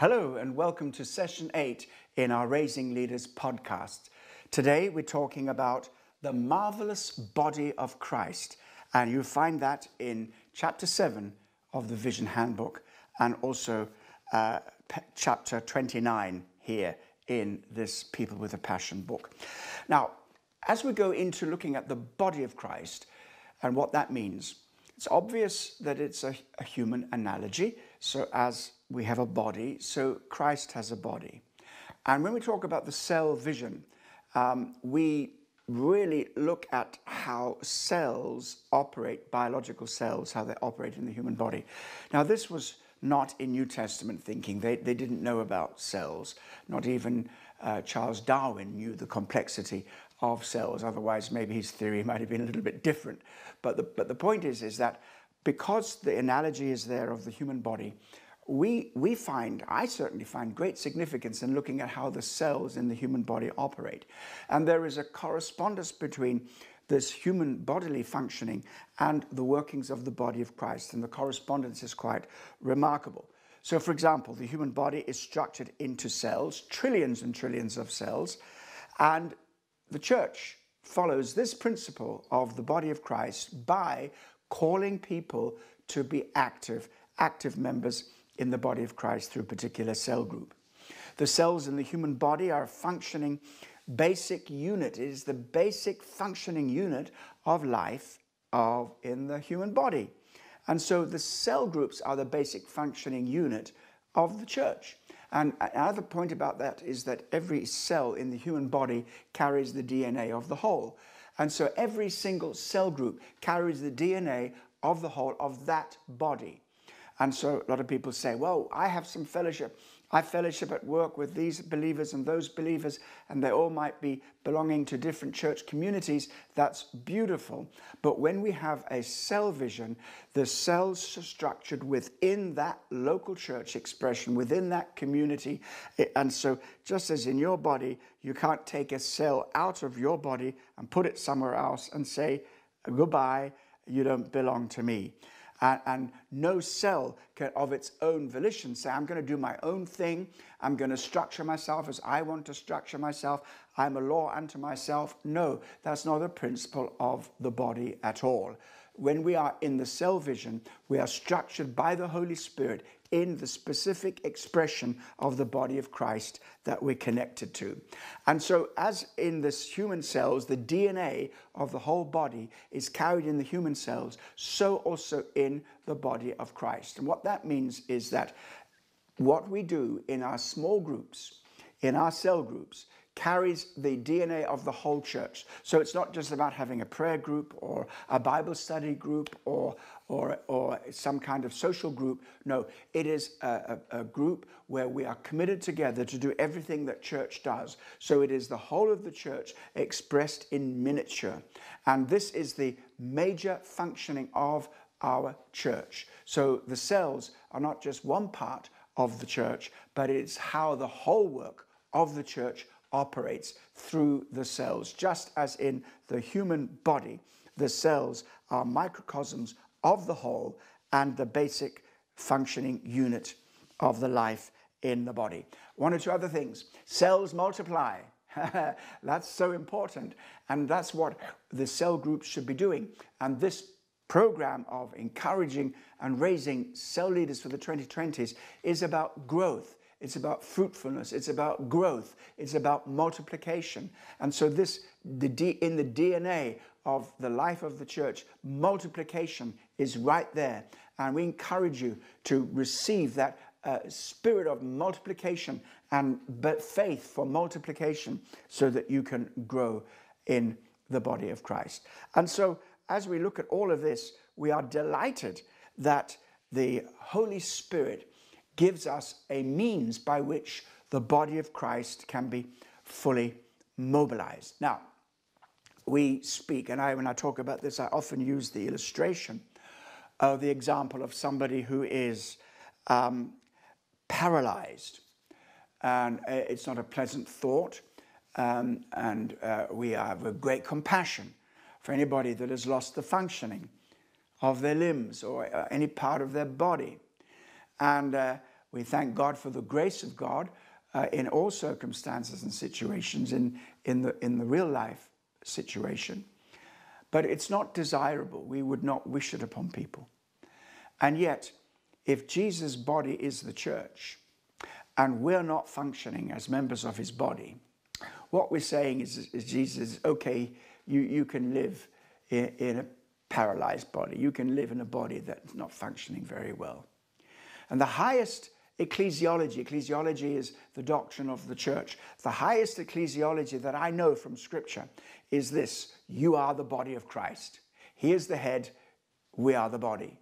Hello, and welcome to session eight in our Raising Leaders podcast. Today, we're talking about the marvelous body of Christ, and you'll find that in chapter seven of the Vision Handbook and also uh, p- chapter 29 here in this People with a Passion book. Now, as we go into looking at the body of Christ and what that means, it's obvious that it's a, a human analogy. So, as we have a body, so Christ has a body. And when we talk about the cell vision, um, we really look at how cells operate, biological cells, how they operate in the human body. Now, this was not in New Testament thinking. They, they didn't know about cells. Not even uh, Charles Darwin knew the complexity of cells. Otherwise, maybe his theory might have been a little bit different. But the, but the point is, is that because the analogy is there of the human body, we, we find, I certainly find great significance in looking at how the cells in the human body operate. And there is a correspondence between this human bodily functioning and the workings of the body of Christ. And the correspondence is quite remarkable. So, for example, the human body is structured into cells, trillions and trillions of cells, and the church follows this principle of the body of Christ by calling people to be active, active members in the body of Christ through a particular cell group. The cells in the human body are a functioning basic unit. It is the basic functioning unit of life of in the human body. And so the cell groups are the basic functioning unit of the church. And another point about that is that every cell in the human body carries the DNA of the whole. And so every single cell group carries the DNA of the whole of that body. And so a lot of people say, well, I have some fellowship. I fellowship at work with these believers and those believers, and they all might be belonging to different church communities. That's beautiful. But when we have a cell vision, the cells are structured within that local church expression, within that community. And so, just as in your body, you can't take a cell out of your body and put it somewhere else and say, goodbye, you don't belong to me. And, and, no cell can, of its own volition, say, I'm going to do my own thing. I'm going to structure myself as I want to structure myself. I'm a law unto myself. No, that's not a principle of the body at all. When we are in the cell vision, we are structured by the Holy Spirit in the specific expression of the body of Christ that we're connected to. And so, as in this human cells, the DNA of the whole body is carried in the human cells, so also in the body of Christ. And what that means is that what we do in our small groups, in our cell groups, carries the DNA of the whole church. So it's not just about having a prayer group or a Bible study group or, or, or some kind of social group. No, it is a, a, a group where we are committed together to do everything that church does. So it is the whole of the church expressed in miniature. And this is the major functioning of our church. So the cells are not just one part of the church, but it's how the whole work of the church operates through the cells. Just as in the human body, the cells are microcosms of the whole and the basic functioning unit of the life in the body. One or two other things cells multiply. that's so important. And that's what the cell groups should be doing. And this program of encouraging and raising cell leaders for the 2020s is about growth. It's about fruitfulness. It's about growth. It's about multiplication. And so, this the D, in the DNA of the life of the church, multiplication is right there. And we encourage you to receive that uh, spirit of multiplication and but faith for multiplication so that you can grow in the body of Christ. And so, as we look at all of this, we are delighted that the Holy Spirit gives us a means by which the body of Christ can be fully mobilized. Now, we speak, and I, when I talk about this, I often use the illustration of the example of somebody who is um, paralyzed. And uh, it's not a pleasant thought. Um, and uh, we have a great compassion for anybody that has lost the functioning of their limbs or uh, any part of their body. And uh, We thank God for the grace of God uh, in all circumstances and situations in, in, the, in the real life situation. But it's not desirable. We would not wish it upon people. And yet, if Jesus' body is the church and we're not functioning as members of his body, what we're saying is, is Jesus, okay, you, you can live in, in a paralyzed body. You can live in a body that's not functioning very well. And the highest ecclesiology, ecclesiology is the doctrine of the church. The highest ecclesiology that I know from scripture is this you are the body of Christ. He is the head, we are the body.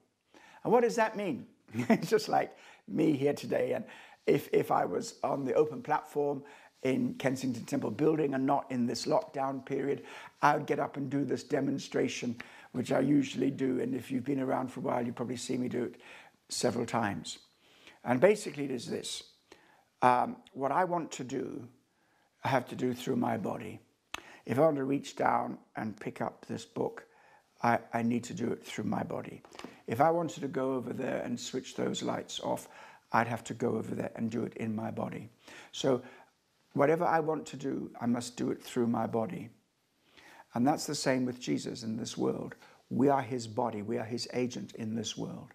And what does that mean? it's just like me here today. And if, if I was on the open platform in Kensington Temple building and not in this lockdown period, I would get up and do this demonstration, which I usually do. And if you've been around for a while, you probably see me do it several times. And basically, it is this um, what I want to do, I have to do through my body. If I want to reach down and pick up this book, I, I need to do it through my body. If I wanted to go over there and switch those lights off, I'd have to go over there and do it in my body. So, whatever I want to do, I must do it through my body. And that's the same with Jesus in this world. We are his body, we are his agent in this world.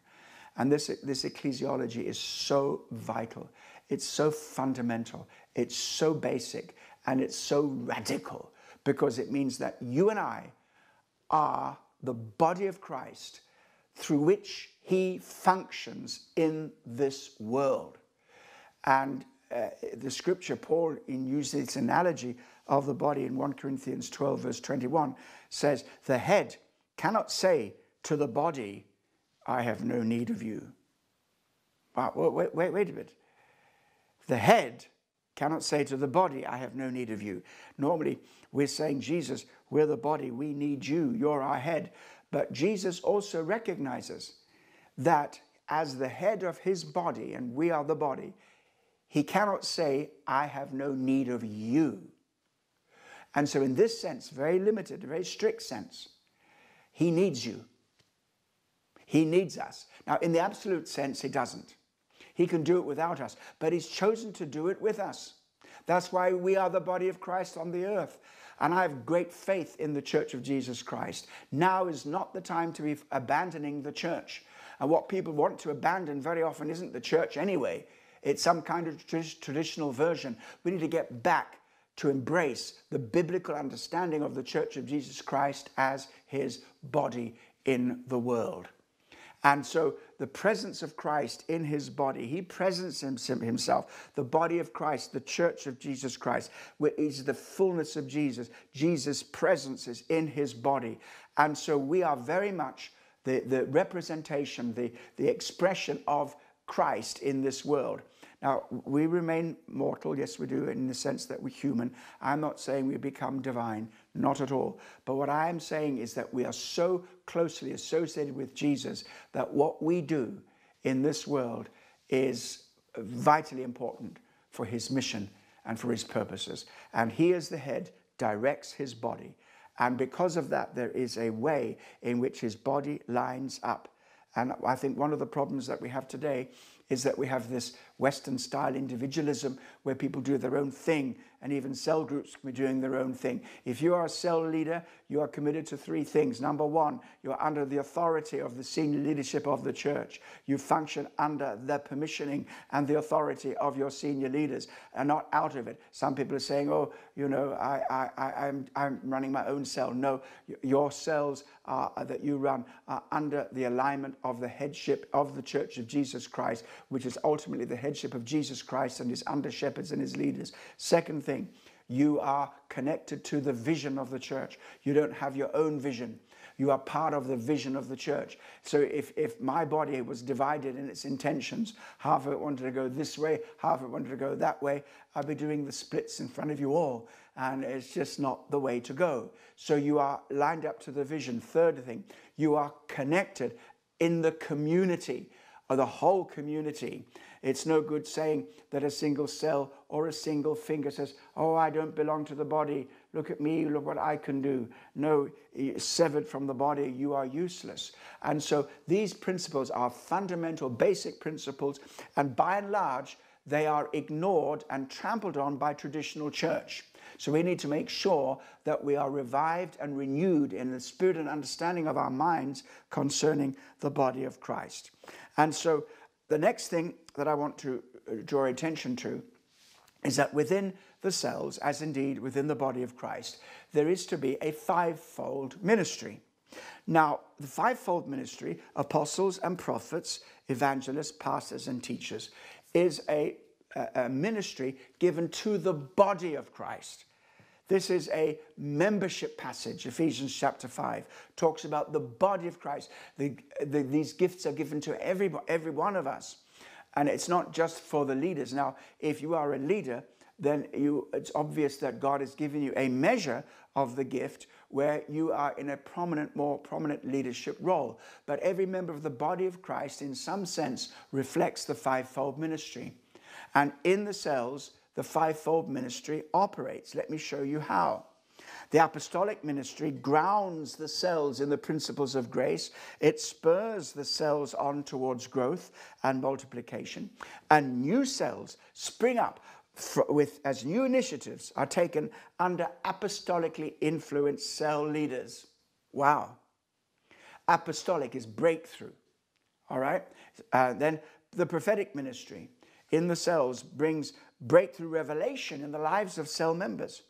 And this, this ecclesiology is so vital, it's so fundamental, it's so basic, and it's so radical because it means that you and I are the body of Christ through which he functions in this world. And uh, the scripture, Paul, in using this analogy of the body in 1 Corinthians 12, verse 21, says, The head cannot say to the body, I have no need of you. Wow, wait, wait, wait a bit. The head cannot say to the body, I have no need of you. Normally, we're saying, Jesus, we're the body, we need you, you're our head. But Jesus also recognizes that as the head of his body, and we are the body, he cannot say, I have no need of you. And so, in this sense, very limited, very strict sense, he needs you. He needs us. Now, in the absolute sense, He doesn't. He can do it without us, but He's chosen to do it with us. That's why we are the body of Christ on the earth. And I have great faith in the church of Jesus Christ. Now is not the time to be abandoning the church. And what people want to abandon very often isn't the church anyway, it's some kind of traditional version. We need to get back to embrace the biblical understanding of the church of Jesus Christ as his body in the world. And so the presence of Christ in his body, he presents himself, the body of Christ, the church of Jesus Christ, is the fullness of Jesus. Jesus' presence is in his body. And so we are very much the, the representation, the, the expression of Christ in this world. Now, we remain mortal, yes, we do, in the sense that we're human. I'm not saying we become divine, not at all. But what I am saying is that we are so closely associated with Jesus that what we do in this world is vitally important for his mission and for his purposes. And he, as the head, directs his body. And because of that, there is a way in which his body lines up. And I think one of the problems that we have today is that we have this Western style individualism where people do their own thing and even cell groups can be doing their own thing. If you are a cell leader, you are committed to three things. Number one, you're under the authority of the senior leadership of the church. You function under the permissioning and the authority of your senior leaders and not out of it. Some people are saying, oh, you know, I, I, I, am I'm running my own cell. No, your cells are, that you run are under the alignment of the headship of the church of Jesus Christ, which is ultimately the headship of Jesus Christ and his under shepherds and his leaders. Second thing, you are connected to the vision of the church. You don't have your own vision. You are part of the vision of the church. So if, if my body was divided in its intentions, half of it wanted to go this way, half of it wanted to go that way, I'd be doing the splits in front of you all. And it's just not the way to go. So you are lined up to the vision. Third thing, you are connected in the community or the whole community. It's no good saying that a single cell or a single finger says, Oh, I don't belong to the body. Look at me, look what I can do. No, severed from the body, you are useless. And so these principles are fundamental, basic principles, and by and large, they are ignored and trampled on by traditional church. So we need to make sure that we are revived and renewed in the spirit and understanding of our minds concerning the body of Christ. And so the next thing that I want to uh, draw attention to is that within the cells, as indeed within the body of Christ, there is to be a fivefold ministry. Now, the fivefold ministry, apostles and prophets, evangelists, pastors, and teachers, is a, a, ministry given to the body of Christ. This is a membership passage. Ephesians chapter 5 talks about the body of Christ. The, the, these gifts are given to every, every one of us. And it's not just for the leaders. Now, if you are a leader, then you, it's obvious that God has given you a measure of the gift where you are in a prominent, more prominent leadership role. But every member of the body of Christ, in some sense, reflects the fivefold ministry. And in the cells, the fivefold ministry operates. Let me show you how. The apostolic ministry grounds the cells in the principles of grace. It spurs the cells on towards growth and multiplication. And new cells spring up with as new initiatives are taken under apostolically influenced cell leaders. Wow. Apostolic is breakthrough. All right. Uh, then the prophetic ministry in the cells brings breakthrough revelation in the lives of cell members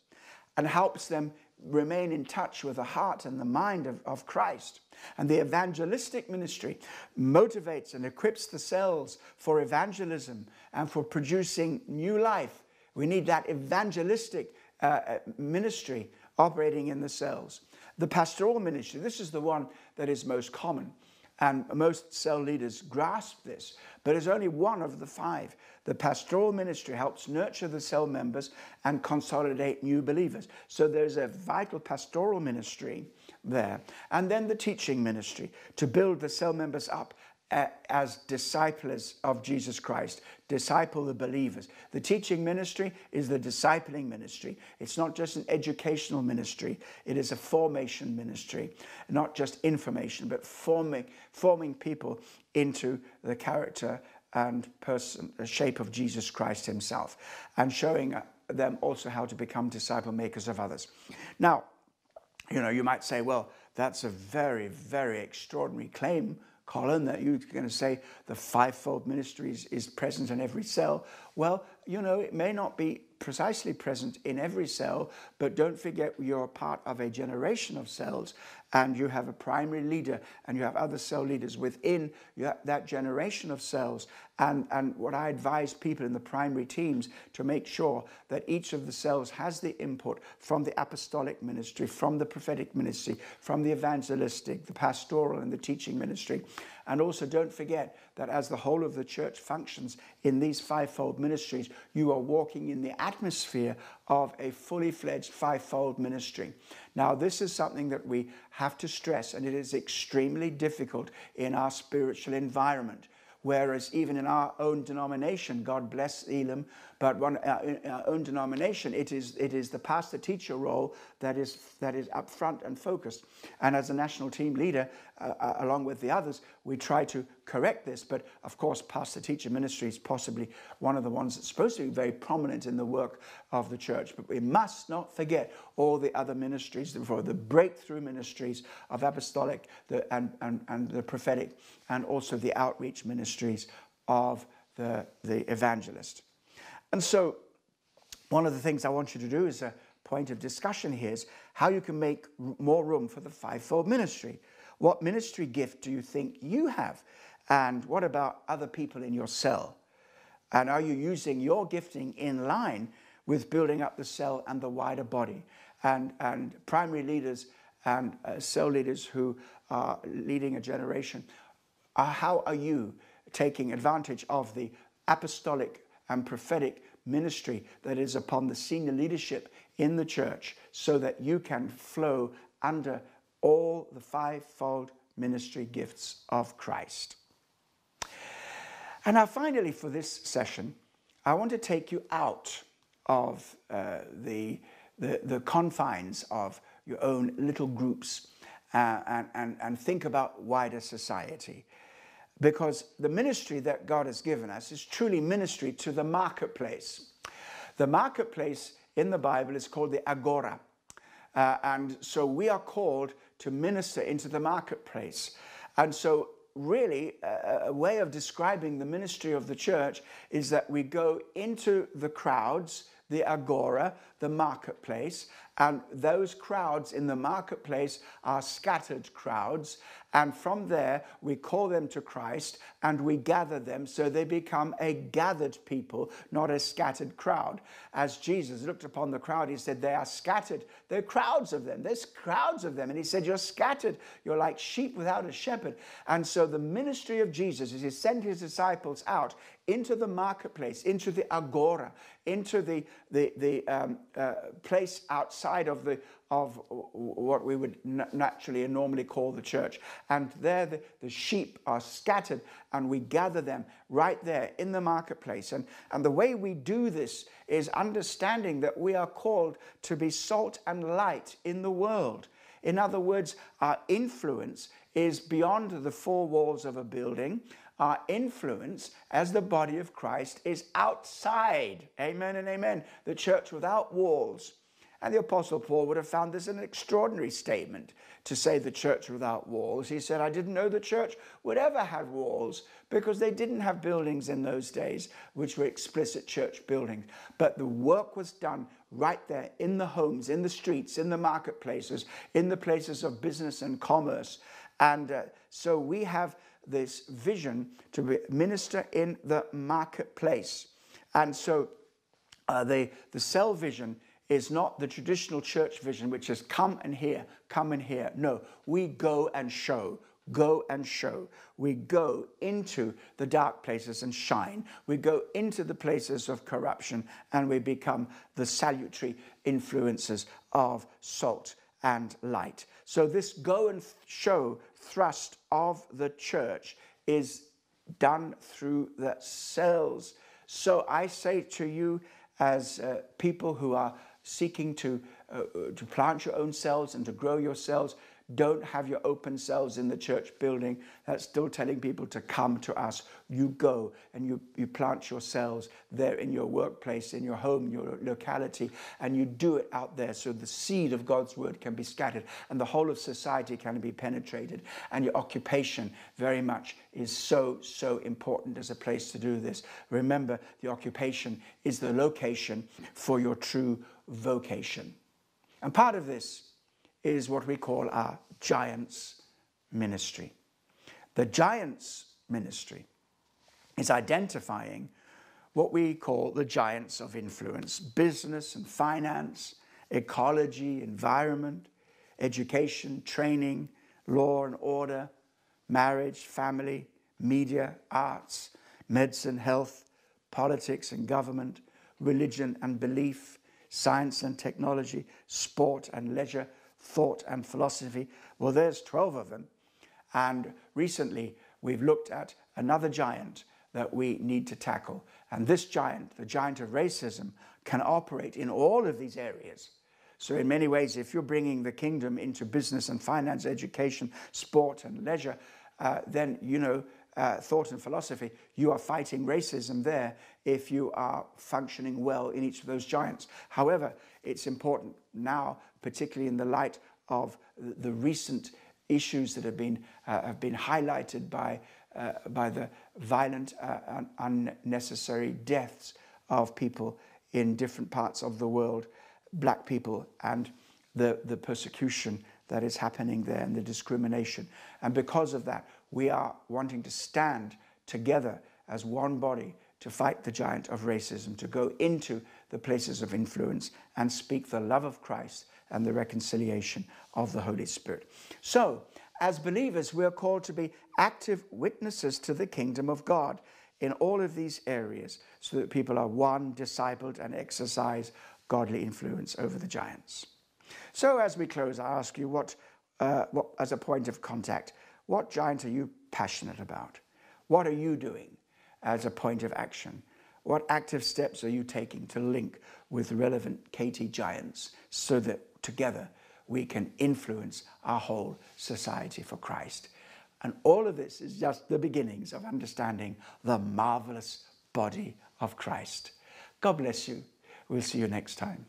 and helps them remain in touch with the heart and the mind of, of Christ. And the evangelistic ministry motivates and equips the cells for evangelism and for producing new life. We need that evangelistic uh, uh ministry operating in the cells. The pastoral ministry, this is the one that is most common. And most cell leaders grasp this, but it's only one of the five. The pastoral ministry helps nurture the cell members and consolidate new believers. So there's a vital pastoral ministry there. And then the teaching ministry to build the cell members up as disciples of Jesus Christ, disciple the believers. The teaching ministry is the discipling ministry. It's not just an educational ministry, it is a formation ministry, not just information, but forming, forming people into the character and person, the shape of Jesus Christ himself, and showing uh, them also how to become disciple makers of others. Now, you know, you might say, well, that's a very, very extraordinary claim Colin, that you're going to say the fivefold ministry is, is present in every cell. Well, you know, it may not be precisely present in every cell, but don't forget you're part of a generation of cells and you have a primary leader and you have other cell leaders within that generation of cells. And, and what I advise people in the primary teams to make sure that each of the cells has the input from the apostolic ministry, from the prophetic ministry, from the evangelistic, the pastoral, and the teaching ministry. And also don't forget that as the whole of the church functions in these fivefold ministries, you are walking in the atmosphere of a fully fledged fivefold ministry. Now, this is something that we have to stress, and it is extremely difficult in our spiritual environment. Whereas even in our own denomination, God bless Elim, but one, uh, in our own denomination, it is, it is the pastor teacher role that is, that is up front and focused. And as a national team leader, uh, uh, along with the others, we try to correct this. But of course, pastor teacher ministry is possibly one of the ones that's supposed to be very prominent in the work of the church. But we must not forget all the other ministries, the breakthrough ministries of apostolic the, and, and, and the prophetic, and also the outreach ministries of the, the evangelist. And so, one of the things I want you to do is a point of discussion here is how you can make more room for the fivefold ministry. What ministry gift do you think you have? And what about other people in your cell? And are you using your gifting in line with building up the cell and the wider body? And, and primary leaders and uh, cell leaders who are leading a generation, uh, how are you taking advantage of the apostolic and prophetic ministry that is upon the senior leadership in the church so that you can flow under all the fivefold ministry gifts of Christ. And now, finally, for this session, I want to take you out of uh, the, the, the, confines of your own little groups uh, and, and, and think about wider society. Because the ministry that God has given us is truly ministry to the marketplace. The marketplace in the Bible is called the agora. Uh, and so we are called to minister into the marketplace. And so, really, a, a way of describing the ministry of the church is that we go into the crowds, the agora, the marketplace, and those crowds in the marketplace are scattered crowds. And from there, we call them to Christ and we gather them so they become a gathered people, not a scattered crowd. As Jesus looked upon the crowd, he said, They are scattered. There are crowds of them. There's crowds of them. And he said, You're scattered. You're like sheep without a shepherd. And so the ministry of Jesus is he sent his disciples out into the marketplace, into the agora, into the, the, the um, uh, place outside of, the, of what we would naturally and normally call the church. And there the, the sheep are scattered and we gather them right there in the marketplace. And, and the way we do this is understanding that we are called to be salt and light in the world. In other words, our influence is beyond the four walls of a building our influence as the body of Christ is outside. Amen and amen. The church without walls. And the Apostle Paul would have found this an extraordinary statement to say the church without walls. He said, I didn't know the church would ever have walls because they didn't have buildings in those days, which were explicit church buildings. But the work was done right there in the homes, in the streets, in the marketplaces, in the places of business and commerce. And uh, so we have this vision to minister in the marketplace. And so uh, the, the cell vision is not the traditional church vision, which is come and hear, come and hear. No, we go and show, go and show. We go into the dark places and shine. We go into the places of corruption and we become the salutary influences of salt and light. So, this go and show thrust of the church is done through the cells. So, I say to you, as uh, people who are seeking to, uh, to plant your own cells and to grow your cells, don't have your open cells in the church building. That's still telling people to come to us. You go and you, you plant your cells there in your workplace, in your home, your locality, and you do it out there so the seed of God's word can be scattered and the whole of society can be penetrated. And your occupation very much is so, so important as a place to do this. Remember, the occupation is the location for your true vocation. And part of this is what we call our giants ministry. The giants ministry is identifying what we call the giants of influence business and finance, ecology, environment, education, training, law and order, marriage, family, media, arts, medicine, health, politics and government, religion and belief, science and technology, sport and leisure, thought and philosophy. Well, there's 12 of them. And recently, we've looked at another giant that we need to tackle. And this giant, the giant of racism, can operate in all of these areas. So, in many ways, if you're bringing the kingdom into business and finance, education, sport, and leisure, uh, then you know uh, thought and philosophy, you are fighting racism there if you are functioning well in each of those giants. However, it's important now, particularly in the light of the recent issues that have been, uh, have been highlighted by, uh, by the violent uh, and unnecessary deaths of people in different parts of the world, black people, and the, the persecution that is happening there and the discrimination. And because of that, we are wanting to stand together as one body to fight the giant of racism, to go into the places of influence and speak the love of Christ and the reconciliation of the Holy Spirit. So, as believers, we are called to be active witnesses to the kingdom of God in all of these areas so that people are one, discipled, and exercise godly influence over the giants. So, as we close, I ask you what, uh, what as a point of contact, what giant are you passionate about? What are you doing as a point of action? What active steps are you taking to link with relevant KT giants so that together we can influence our whole society for Christ? And all of this is just the beginnings of understanding the marvelous body of Christ. God bless you. We'll see you next time.